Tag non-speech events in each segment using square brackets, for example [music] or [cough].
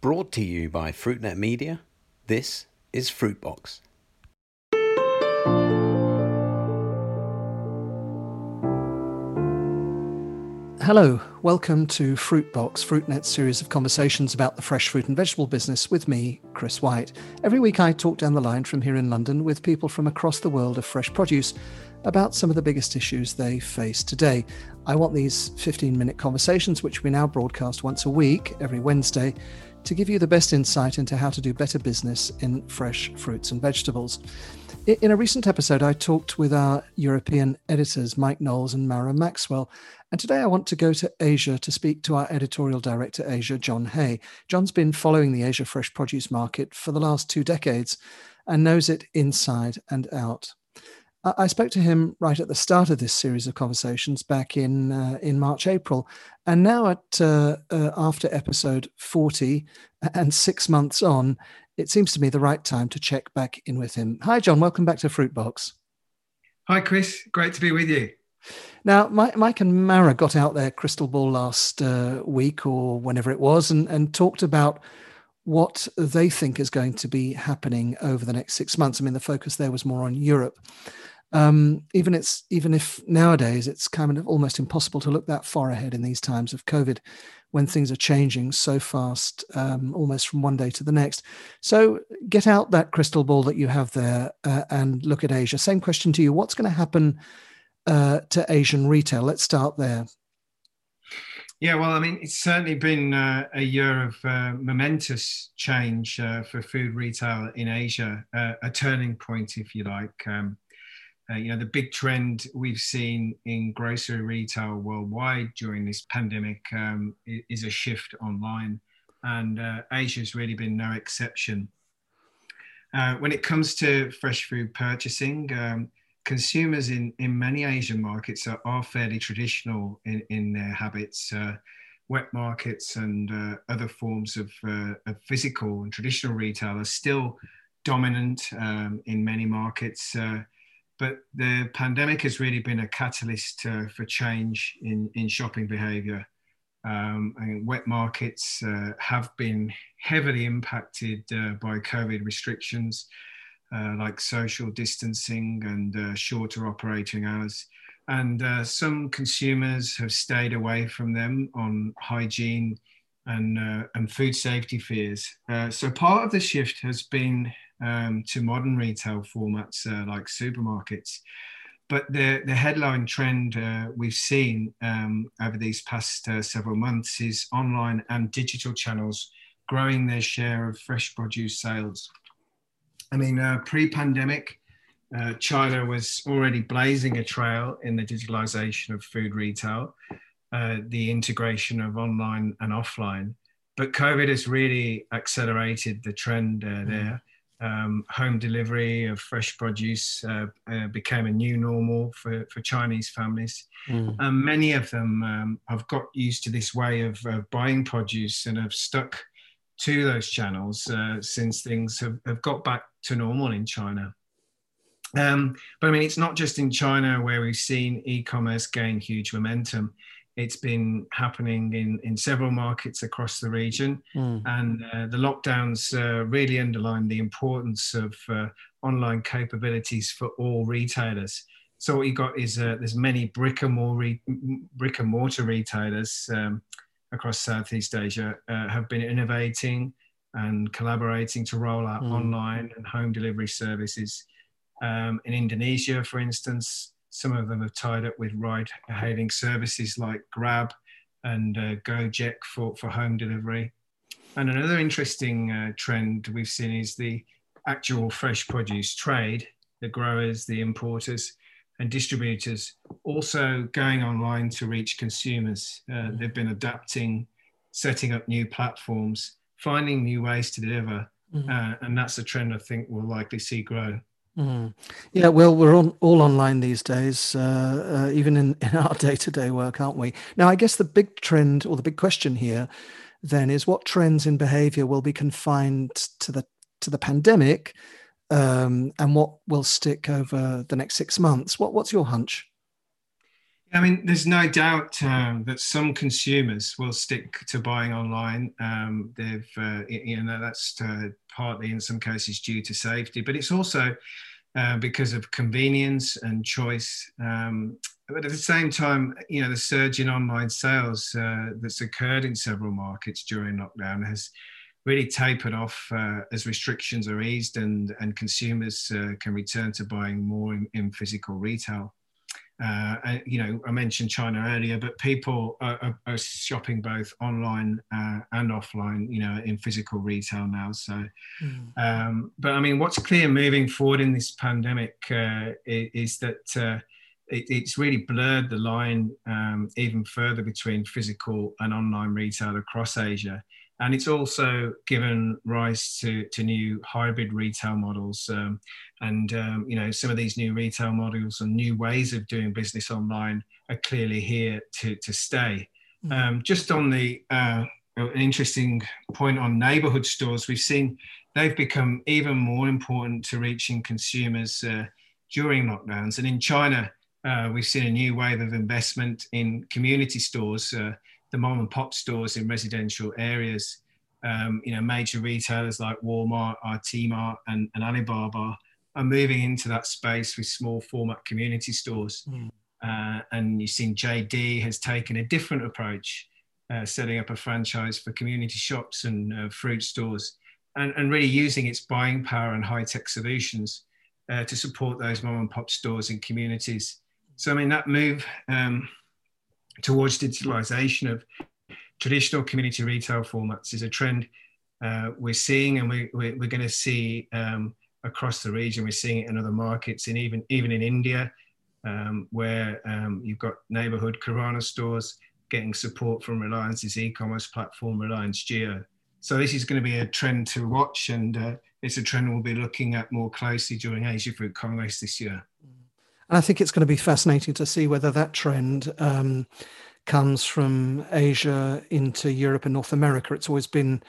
Brought to you by FruitNet Media, this is Fruitbox. Hello, welcome to Fruitbox, FruitNet's series of conversations about the fresh fruit and vegetable business with me, Chris White. Every week I talk down the line from here in London with people from across the world of fresh produce about some of the biggest issues they face today. I want these 15 minute conversations, which we now broadcast once a week, every Wednesday, to give you the best insight into how to do better business in fresh fruits and vegetables. In a recent episode, I talked with our European editors, Mike Knowles and Maura Maxwell. And today I want to go to Asia to speak to our editorial director, Asia, John Hey. John's been following the Asia fresh produce market for the last two decades and knows it inside and out. I spoke to him right at the start of this series of conversations back in uh, in March April, and now at uh, uh, after episode forty and six months on, it seems to me the right time to check back in with him. Hi, John. Welcome back to Fruitbox. Hi, Chris. Great to be with you. Now, Mike and Maura got out their crystal ball last uh, week or whenever it was, and, and talked about what they think is going to be happening over the next six months. I mean, the focus there was more on Europe um, even it's even if nowadays it's kind of almost impossible to look that far ahead in these times of COVID, when things are changing so fast, um, almost from one day to the next. So get out that crystal ball that you have there uh, and look at Asia. Same question to you: What's going to happen uh, to Asian retail? Let's start there. Yeah, well, I mean, it's certainly been uh, a year of uh, momentous change uh, for food retail in Asia, uh, a turning point, if you like. Um, uh, you know, the big trend we've seen in grocery retail worldwide during this pandemic um, is a shift online, and uh, Asia's really been no exception. When it comes to fresh food purchasing, um, consumers in, in many Asian markets are, are fairly traditional in, in their habits. Uh, wet markets and uh, other forms of, uh, of, physical and traditional retail are still dominant um, in many markets but the pandemic has really been a catalyst uh, for change in, in shopping behavior. Um, wet markets uh, have been heavily impacted uh, by COVID restrictions uh, like social distancing and uh, shorter operating hours. And uh, some consumers have stayed away from them on hygiene and, and food safety fears. so part of the shift has been um, to modern retail formats like supermarkets. But the, the headline trend uh, we've seen um, over these past uh, several months is online and digital channels growing their share of fresh produce sales. I mean, uh, pre pandemic, uh, China was already blazing a trail in the digitalization of food retail, uh, the integration of online and offline. But COVID has really accelerated the trend uh, there um, home delivery of fresh produce uh, uh, became a new normal for, for Chinese families. Mm. And many of them um, have got used to this way of buying produce and have stuck to those channels uh, since things have, have got back to normal in China. Um, but I mean, it's not just in China where we've seen e commerce gain huge momentum. It's been happening in, in several markets across the region, mm. and uh, the lockdowns uh, really underline the importance of uh, online capabilities for all retailers. So what you got is uh, there's many brick and mortar, re- brick and mortar retailers um, across Southeast Asia uh, have been innovating and collaborating to roll out mm. online and home delivery services. Um, in Indonesia, for instance, some of them have tied up with ride hailing services like Grab and uh, Gojek for, for home delivery. And another interesting uh, trend we've seen is the actual fresh produce trade, the growers, the importers, and distributors also going online to reach consumers. Uh, mm. they've been adapting, setting up new platforms, finding new ways to deliver. Mm. and that's a trend I think we'll likely see grow. Mm. Yeah, well, we're on, all online these days, uh, uh, even in, in our day to day work, aren't we? Now, I guess the big trend or the big question here then is what trends in behavior will be confined to the to the pandemic um, and what will stick over the next six months? What, what's your hunch? I mean, there's no doubt um, that some consumers will stick to buying online. Um, they've, uh, you know, that's uh, partly in some cases due to safety, but it's also uh, because of convenience and choice. Um, but at the same time, you know, the surge in online sales uh, that's occurred in several markets during lockdown has really tapered off uh, as restrictions are eased and, and consumers uh, can return to buying more in, in physical retail. Uh, you know, I mentioned China earlier, but people are, are shopping both online uh, and offline, you know, in physical retail now. So, mm. um, but I mean, what's clear moving forward in this pandemic uh, is, that uh, it, it's really blurred the line um, even further between physical and online retail across Asia and it's also given rise to, to new hybrid retail models. Um, and um, you know some of these new retail models and new ways of doing business online are clearly here to, to stay. Mm. um, just on the uh, an interesting point on neighborhood stores we've seen they've become even more important to reaching consumers uh, during lockdowns. And in china uh, we've seen a new wave of investment in community stores uh, the mom and pop stores in residential areas. Um, you know, major retailers like Walmart, Tmart, and, and Alibaba are moving into that space with small format community stores. Mm. Uh, and you've seen JD has taken a different approach, uh, setting up a franchise for community shops and uh, fruit stores, and, and really using its buying power and high tech solutions uh, to support those mom and pop stores in communities. So, I mean, that move um, towards digitalization of traditional community retail formats is a trend uh, we're seeing and we, we're, we're going to see um, across the region. We're seeing it in other markets and even, even in India, um, where um, you've got neighborhood Kirana stores getting support from Reliance's e-commerce platform, Reliance Jio. So this is going to be a trend to watch and uh, it's a trend we'll be looking at more closely during Asia Fruit Congress this year. And I think it's going to be fascinating to see whether that trend um, comes from Asia into Europe and North America. It's always been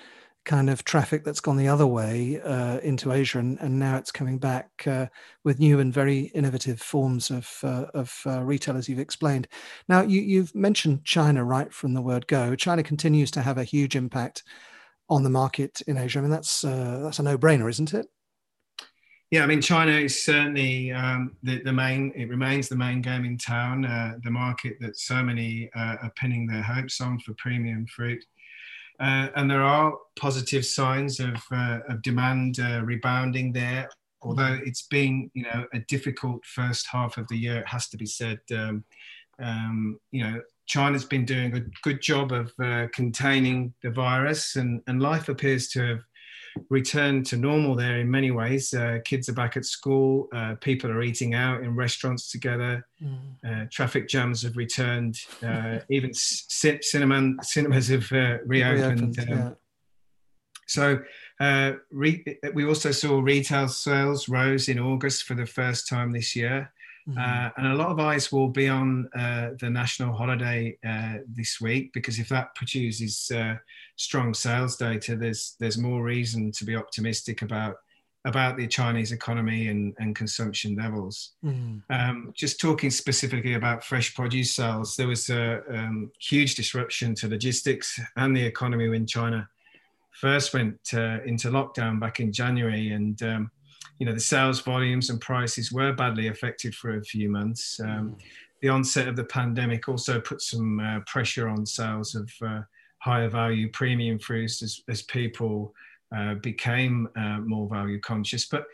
kind of traffic that's gone the other way uh, into Asia, and, and, now it's coming back uh, with new and very innovative forms of uh, of uh, retail, as you've explained. Now, you, have mentioned China right from the word go. China continues to have a huge impact on the market in Asia. I mean, that's uh, that's a no brainer, isn't it? Yeah, I mean, China is certainly um, the, the main, it remains the main game in town, uh, the market that so many uh, are pinning their hopes on for premium fruit. Uh, and there are positive signs of, uh, of demand uh, rebounding there, although it's been, you know, a difficult first half of the year, it has to be said. Um, um, you know, China's been doing a good job of uh, containing the virus, and, and life appears to have returned to normal there in many ways. Uh, kids are back at school, uh, people are eating out in restaurants together, mm. uh, traffic jams have returned, uh, even c- cinema, cinemas have uh, reopened. reopened um, yeah. So uh, re- we also saw retail sales rose in August for the first time this year. Mm-hmm. Uh, and a lot of eyes will be on uh, the national holiday uh, this week because if that produces uh, strong sales data, there's there's more reason to be optimistic about about the Chinese economy and, and consumption levels. Mm. Um, just talking specifically about fresh produce sales, there was a um, huge disruption to logistics and the economy when China first went uh, into lockdown back in January and um, you know the sales volumes and prices were badly affected for a few months. Um, mm. the onset of the pandemic also put some uh, pressure on sales of uh, higher value premium fruits as, as people uh, became uh, more value conscious. But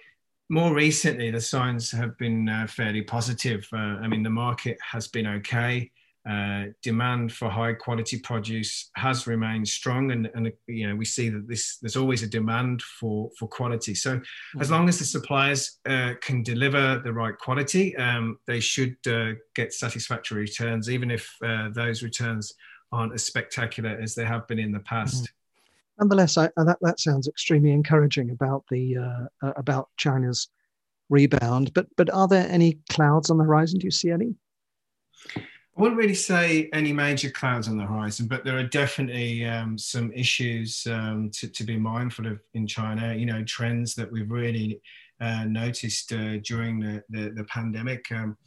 more recently, the signs have been uh, fairly positive. Uh, I mean, the market has been okay. Uh, demand for high quality produce has remained strong and, and you know we see that this there's always a demand for for quality so mm-hmm. as long as the suppliers uh, can deliver the right quality um, they should uh, get satisfactory returns even if uh, those returns aren't as spectacular as they have been in the past mm-hmm. nonetheless I, that, that sounds extremely encouraging about the uh, about china's rebound but but are there any clouds on the horizon do you see any I wouldn't really say any major clouds on the horizon, but there are definitely um, some issues um, to, to, be mindful of in China. You know, trends that we've really uh, noticed uh, during the, the, the pandemic. Um,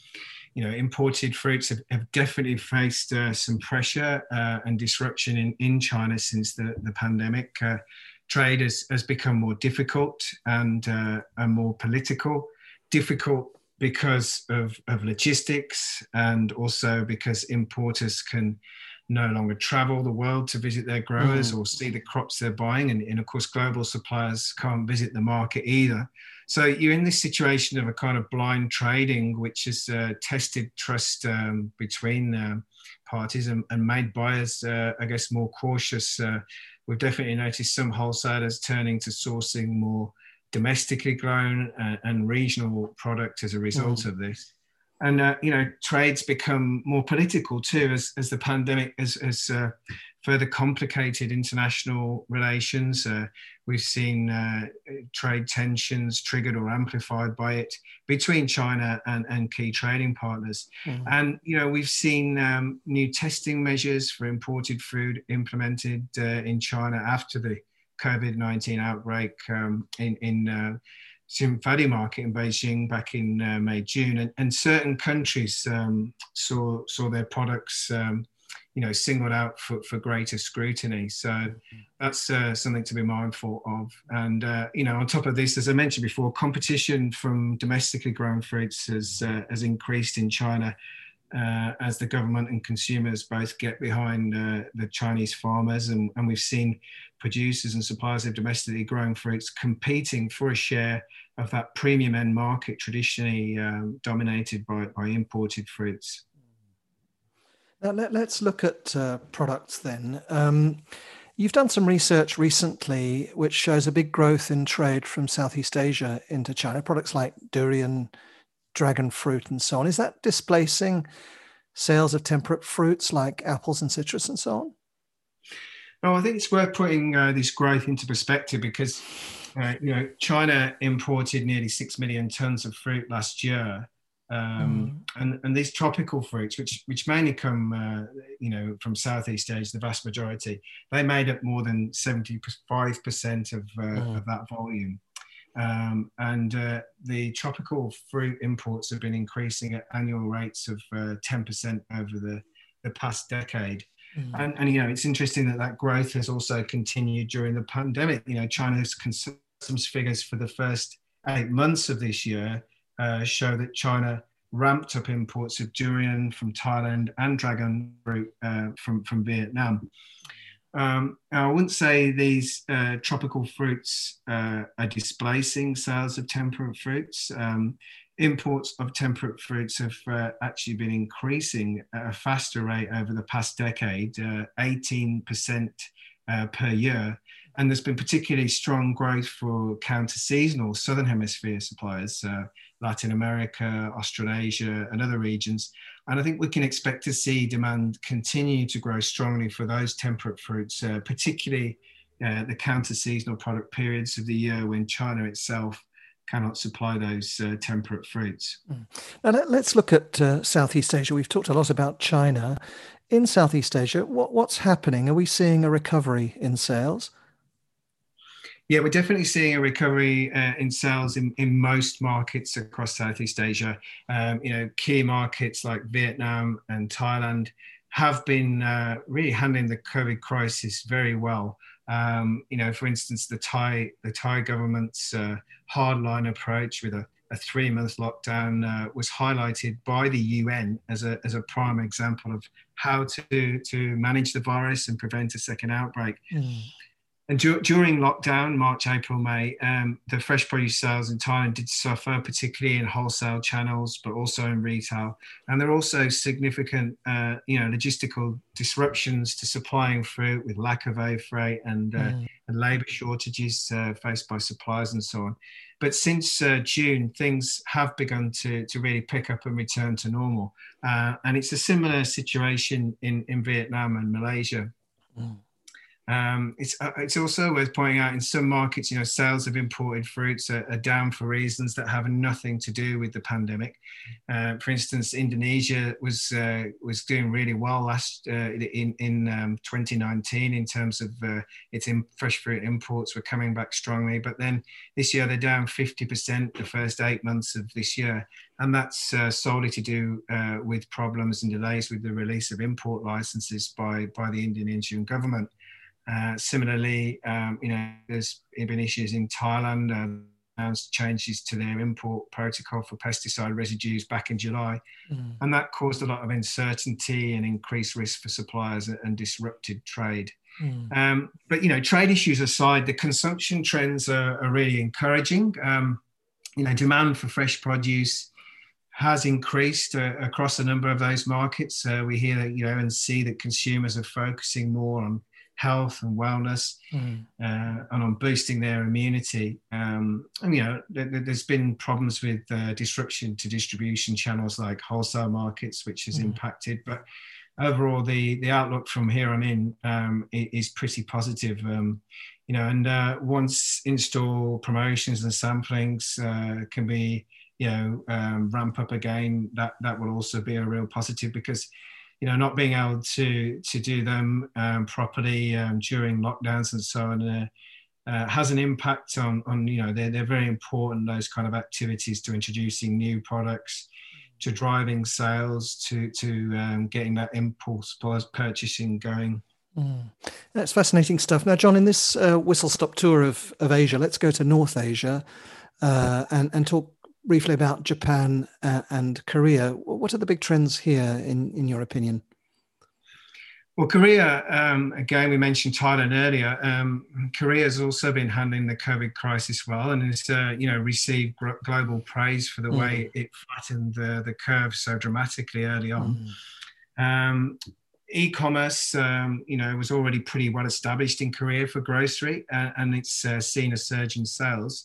you know, imported fruits have, have definitely faced uh, some pressure uh, and disruption in, in China since the, the pandemic. Uh, trade has, has become more difficult and, uh, and more political. Difficult because of, of logistics and also because importers can no longer travel the world to visit their growers mm. or see the crops they're buying. And, and, of course, global suppliers can't visit the market either. So you're in this situation of a kind of blind trading, which has uh, tested trust um, between uh, parties and, and, made buyers, uh, I guess, more cautious. Uh, we've definitely noticed some wholesalers turning to sourcing more domestically grown and, uh, and regional product as a result mm. of this and uh, you know trades become more political too as, as the pandemic has, has uh, further complicated international relations uh, we've seen uh, trade tensions triggered or amplified by it between china and, and key trading partners mm. and you know we've seen um, new testing measures for imported food implemented uh, in china after the covid-19 outbreak um, in, in uh, Xinfadi market in Beijing back in uh, May, June, and, and certain countries um, saw saw their products, um, you know, singled out for, for greater scrutiny. So that's uh, something to be mindful of. And uh, you know, on top of this, as I mentioned before, competition from domestically grown fruits has uh, has increased in China. Uh, as the government and consumers both get behind uh, the Chinese farmers, and, and we've seen producers and suppliers of domestically grown fruits competing for a share of that premium end market traditionally um, dominated by, by imported fruits. Now, let, us look at uh, products then. Um, you've done some research recently which shows a big growth in trade from Southeast Asia into China, products like durian, dragon fruit, and so on. Is that displacing sales of temperate fruits like apples and citrus and so on? Oh, I think it's worth putting uh, this growth into perspective because, uh, you know, China imported nearly six million tons of fruit last year, um, mm. and and these tropical fruits, which which mainly come, uh, you know, from Southeast Asia, the vast majority, they made up more than seventy five percent of mm. of that volume. Um, and uh, the tropical fruit imports have been increasing at annual rates of uh, 10% over the, the past decade. Mm. And, and, you know, it's interesting that that growth has also continued during the pandemic. You know, China's customs figures for the first eight months of this year uh, show that China ramped up imports of durian from Thailand and dragon fruit uh, from, from Vietnam. Um, I wouldn't say these uh, tropical fruits uh, are displacing sales of temperate fruits. Um, imports of temperate fruits have uh, actually been increasing at a faster rate over the past decade, 18% uh, uh, per year. And there's been particularly strong growth for counter seasonal Southern Hemisphere suppliers, uh, Latin America, Australasia, and other regions. And I think we can expect to see demand continue to grow strongly for those temperate fruits, uh, particularly uh, the counter seasonal product periods of the year when China itself cannot supply those uh, temperate fruits. Mm. Now let, us look at uh, Southeast Asia. We've talked a lot about China. In Southeast Asia, what, what's happening? Are we seeing a recovery in sales? Yeah, we're definitely seeing a recovery uh, in sales in, in most markets across Southeast Asia. Um, you know, key markets like Vietnam and Thailand have been uh, really handling the COVID crisis very well. Um, you know, for instance, the Thai the Thai government's uh, hardline approach with a, a three month lockdown uh, was highlighted by the UN as a, as a prime example of how to, to manage the virus and prevent a second outbreak. Mm. And du- during lockdown, March, April, May, um, the fresh produce sales in Thailand did suffer, particularly in wholesale channels, but also in retail. And there are also significant, uh, you know, logistical disruptions to supplying fruit with lack of air freight and, uh, mm. and labour shortages uh, faced by suppliers and so on. But since uh, June, things have begun to, to really pick up and return to normal. Uh, and it's a similar situation in, in Vietnam and Malaysia. Mm. Um, it's uh, it's also worth pointing out in some markets, you know, sales of imported fruits are, are down for reasons that have nothing to do with the pandemic. Uh, for instance, Indonesia was uh, was doing really well last uh, in in um, 2019 in terms of uh, its in, fresh fruit imports were coming back strongly, but then this year they're down 50% the first eight months of this year, and that's uh, solely to do with problems and delays with the release of import licenses by by the Indonesian government. Uh, similarly, um, you know, there's been issues in Thailand. Uh, announced changes to their import protocol for pesticide residues back in July, mm. and that caused a lot of uncertainty and increased risk for suppliers and disrupted trade. Mm. Um, but you know, trade issues aside, the consumption trends are, are really encouraging. Um, you know, demand for fresh produce has increased uh, across a number of those markets. Uh, we hear, that you know, and see that consumers are focusing more on health and wellness mm. uh, and on boosting their immunity. Um, and, you know, there, has been problems with uh, disruption to distribution channels like wholesale markets, which has mm. impacted. But overall, the, the outlook from here on in um, is pretty positive. Um, you know, and uh, once in-store promotions and samplings uh, can be, you know, um, ramp up again, that, that will also be a real positive because you know, not being able to to do them um, properly um, during lockdowns and so on uh, uh, has an impact on on you know they're they're very important those kind of activities to introducing new products, to driving sales, to to um, getting that impulse purchasing going. Mm. That's fascinating stuff. Now, John, in this uh, whistle stop tour of, of Asia, let's go to North Asia uh, and, and talk briefly about Japan uh, and Korea. What are the big trends here, in, in your opinion? Well, Korea, um, again, we mentioned Thailand earlier. Um, Korea has also been handling the COVID crisis well and has, uh, you know, received global praise for the mm. way it flattened the, the curve so dramatically early on. Mm. Um, e-commerce, um, you know, was already pretty well established in Korea for grocery, uh, and it's uh, seen a surge in sales.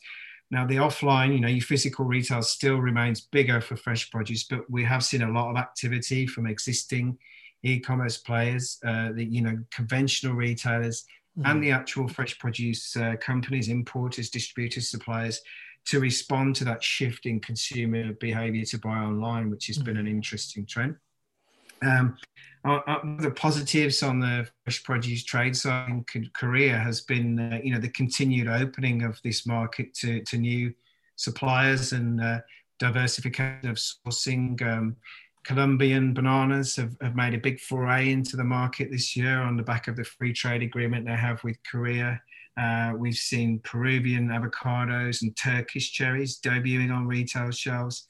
Now, the offline, you know, your physical retail still remains bigger for fresh produce, but we have seen a lot of activity from existing e-commerce players, uh, the you know conventional retailers, mm-hmm. and the actual fresh produce uh, companies, importers, distributors, suppliers, to respond to that shift in consumer behaviour to buy online, which has mm-hmm. been an interesting trend. Um, uh, uh, the positives on the fresh produce trade side in Korea has been, uh, you know, the continued opening of this market to, to new suppliers and uh, diversification of sourcing. Um, Colombian bananas have, have made a big foray into the market this year on the back of the free trade agreement they have with Korea. Uh, we've seen Peruvian avocados and Turkish cherries debuting on retail shelves.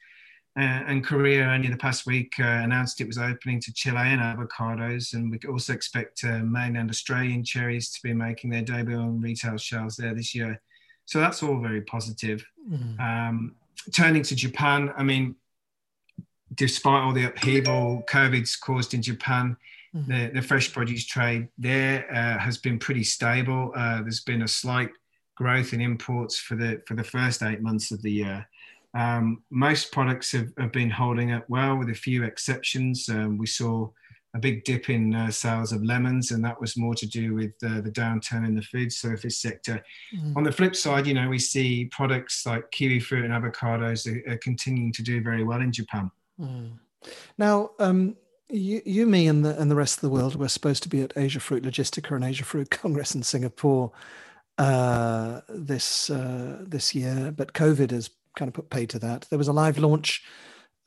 Uh, and Korea only the past week uh, announced it was opening to Chilean avocados, and we also expect uh, mainland Australian cherries to be making their debut on retail shelves there this year. So that's all very positive. Mm. Um, turning to Japan, I mean, despite all the upheaval COVID's caused in Japan, mm. the, the, fresh produce trade there uh, has been pretty stable. Uh, there's been a slight growth in imports for the for the first eight months of the year. Um, most products have, have, been holding up well, with a few exceptions. Um, we saw a big dip in uh, sales of lemons, and that was more to do with uh, the downturn in the food service sector. Mm. On the flip side, you know, we see products like kiwi fruit and avocados are, are continuing to do very well in Japan. Mm. Now, um, you, you, me, and the and the rest of the world were supposed to be at Asia Fruit Logistica and Asia Fruit Congress in Singapore uh, this uh, this year, but COVID has kind of put pay to that. There was a live launch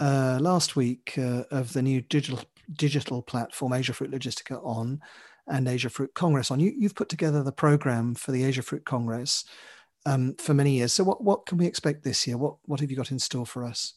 uh, last week uh, of the new digital digital platform Asia Fruit Logistica on and Asia Fruit Congress on. You, you've put together the program for the Asia Fruit Congress um, for many years. So what, what can we expect this year? What what have you got in store for us?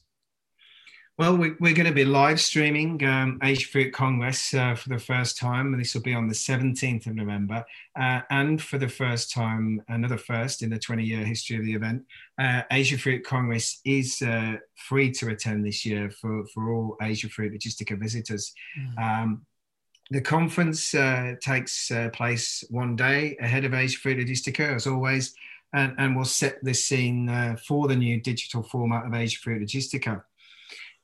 Well, we, are going to be live streaming um, Asia Fruit Congress uh, for the first time, and this will be on the 17th of November. Uh, and for the first time, another first in the 20 year history of the event, uh, Asia Fruit Congress is uh, free to attend this year for, for all Asia Fruit Logistica visitors. Mm. Um, the conference uh, takes uh, place one day ahead of Asia Fruit Logistica, as always, and, and will set the scene for the new digital format of Asia Fruit Logistica.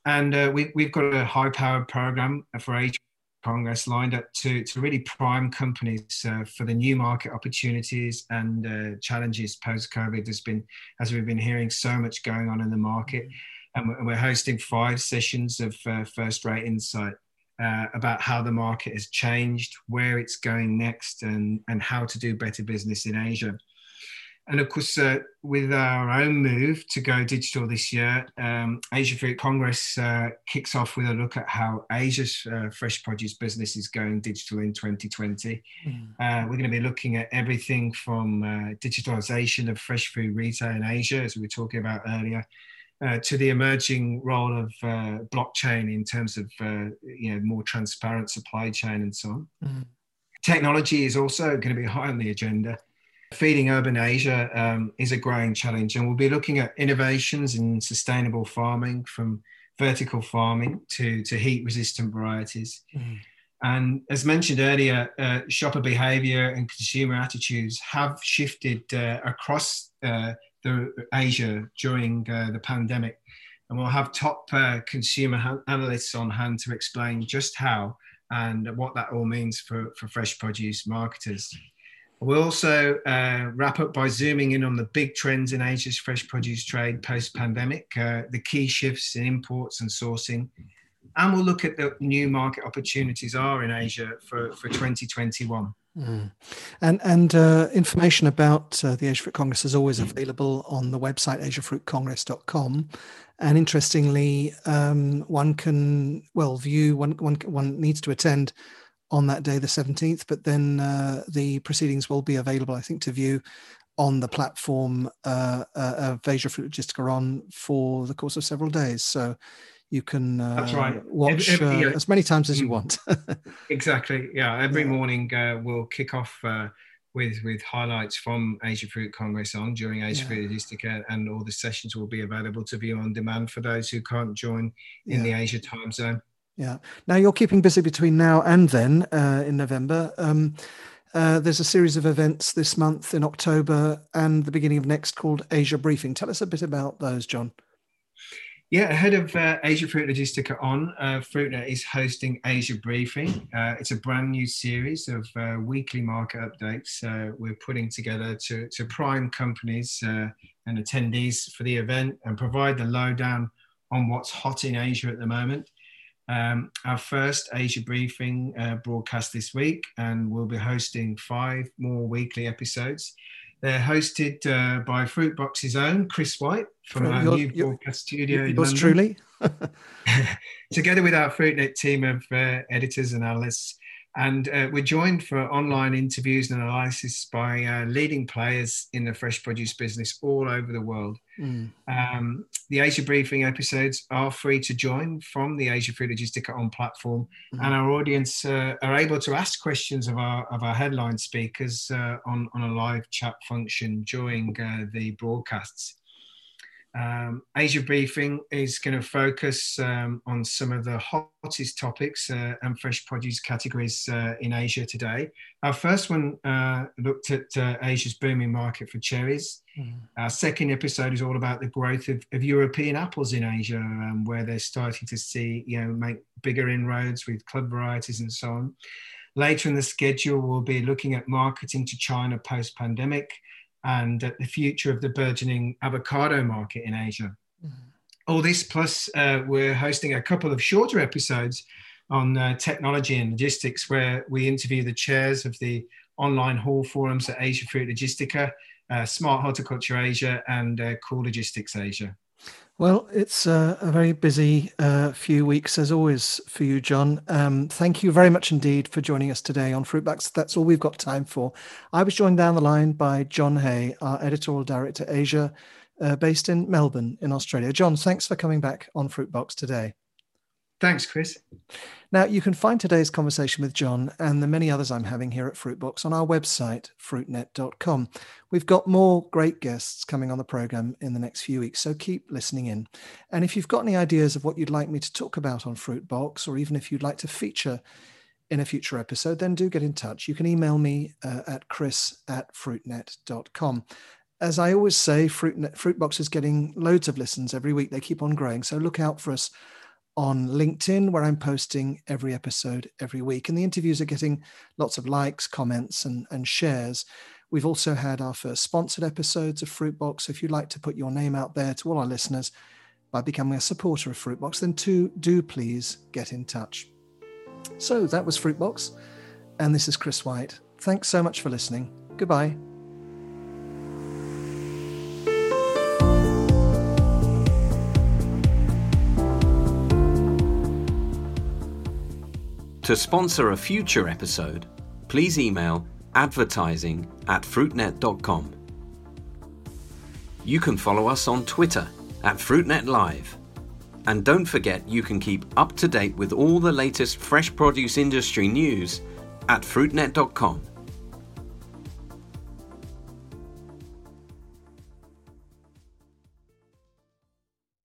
And uh, we, we've got a high powered program for age Congress lined up to, to really prime companies uh, for the new market opportunities and uh, challenges post COVID. There's been, as we've been hearing, so much going on in the market. And we're hosting five sessions of uh, first rate insight uh, about how the market has changed, where it's going next, and, and how to do better business in Asia. And of course, uh, with our own move to go digital this year, um, Asia Fruit Congress uh, kicks off with a look at how Asia's uh, fresh produce business is going digital in 2020. Mm. we're going to be looking at everything from uh, digitalization of fresh food retail in Asia, as we were talking about earlier, uh, to the emerging role of uh, blockchain in terms of you know more transparent supply chain and so on. Mm. Technology is also going to be high on the agenda. Feeding urban Asia um, is a growing challenge, and we'll be looking at innovations in sustainable farming from vertical farming to, to heat resistant varieties. Mm. And as mentioned earlier, uh, shopper behavior and consumer attitudes have shifted uh, across uh, the Asia during uh, the pandemic. And we'll have top uh, consumer ha- analysts on hand to explain just how and what that all means for, for fresh produce marketers. We'll also uh, wrap up by zooming in on the big trends in Asia's fresh produce trade post pandemic, uh, the key shifts in imports and sourcing. And we'll look at the new market opportunities are in Asia for, for 2021. Mm. And and uh, information about uh, the Asia Fruit Congress is always available on the website asiafruitcongress.com. And interestingly, um, one can well view one one one needs to attend on that day, the 17th, but then uh, the proceedings will be available, I think, to view on the platform uh, uh, of Asia Fruit Logistica on for the course of several days. So you can uh, That's right. watch every, every, uh, as many times as you mm. want. [laughs] exactly. Yeah. Every yeah. morning uh, we'll kick off uh, with with highlights from Asia Fruit Congress on during Asia yeah. Fruit Logistica, and all the sessions will be available to view on demand for those who can't join in yeah. the Asia time zone. Yeah. Now you're keeping busy between now and then uh, in November. Um, uh, there's a series of events this month in October and the beginning of next called Asia Briefing. Tell us a bit about those, John. Yeah, ahead of uh, Asia Fruit Logistica on, uh, Fruitnet is hosting Asia Briefing. Uh, it's a brand new series of uh, weekly market updates uh, we're putting together to, to prime companies and attendees for the event and provide the lowdown on what's hot in Asia at the moment. Um, our first Asia briefing uh, broadcast this week, and we'll be hosting five more weekly episodes. They're hosted uh, by Fruitbox's own Chris White from our your, new broadcast studio. Yours truly. [laughs] [laughs] Together with our Fruitnet team of uh, editors and analysts, and uh, we're joined for online interviews and analysis by uh, leading players in the fresh produce business all over the world. Mm. Um, the Asia Briefing episodes are free to join from the Asia Fruit Logistica on platform, mm. and our audience uh, are able to ask questions of our, of our headline speakers uh, on, on a live chat function during uh, the broadcasts. Um, Asia Briefing is going to focus um, on some of the hottest topics uh, and fresh produce categories uh, in Asia today. Our first one uh, looked at uh, Asia's booming market for cherries. Mm. Our second episode is all about the growth of, of European apples in Asia, um, where they're starting to see, you know, make bigger inroads with club varieties and so on. Later in the schedule, we'll be looking at marketing to China post pandemic and the future of the burgeoning avocado market in Asia. Mm-hmm. All this plus uh, we're hosting a couple of shorter episodes on uh, technology and logistics where we interview the chairs of the online hall forums at Asia Fruit Logistica, uh, Smart Horticulture Asia, and uh, Cool Logistics Asia. Well, it's a, a very busy uh, few weeks as always for you, John. Um, thank you very much indeed for joining us today on Fruitbox. That's all we've got time for. I was joined down the line by John Hey, our editorial director, Asia, uh, based in Melbourne, in Australia. John, thanks for coming back on Fruitbox today. Thanks, Chris. Now, you can find today's conversation with John and the many others I'm having here at Fruitbox on our website, fruitnet.com. We've got more great guests coming on the program in the next few weeks, so keep listening in. And if you've got any ideas of what you'd like me to talk about on Fruitbox, or even if you'd like to feature in a future episode, then do get in touch. You can email me uh, at chris at fruitnet.com. As I always say, Fruitnet, Fruitbox is getting loads of listens every week. They keep on growing, so look out for us on LinkedIn, where I'm posting every episode every week. And the interviews are getting lots of likes, comments, and, and shares. We've also had our first sponsored episodes of Fruitbox. So if you'd like to put your name out there to all our listeners by becoming a supporter of Fruitbox, then to, do please get in touch. So that was Fruitbox. And this is Chris White. Thanks so much for listening. Goodbye. To sponsor a future episode, please email advertising at fruitnet.com. You can follow us on Twitter at FruitNet Live. And don't forget you can keep up to date with all the latest fresh produce industry news at fruitnet.com.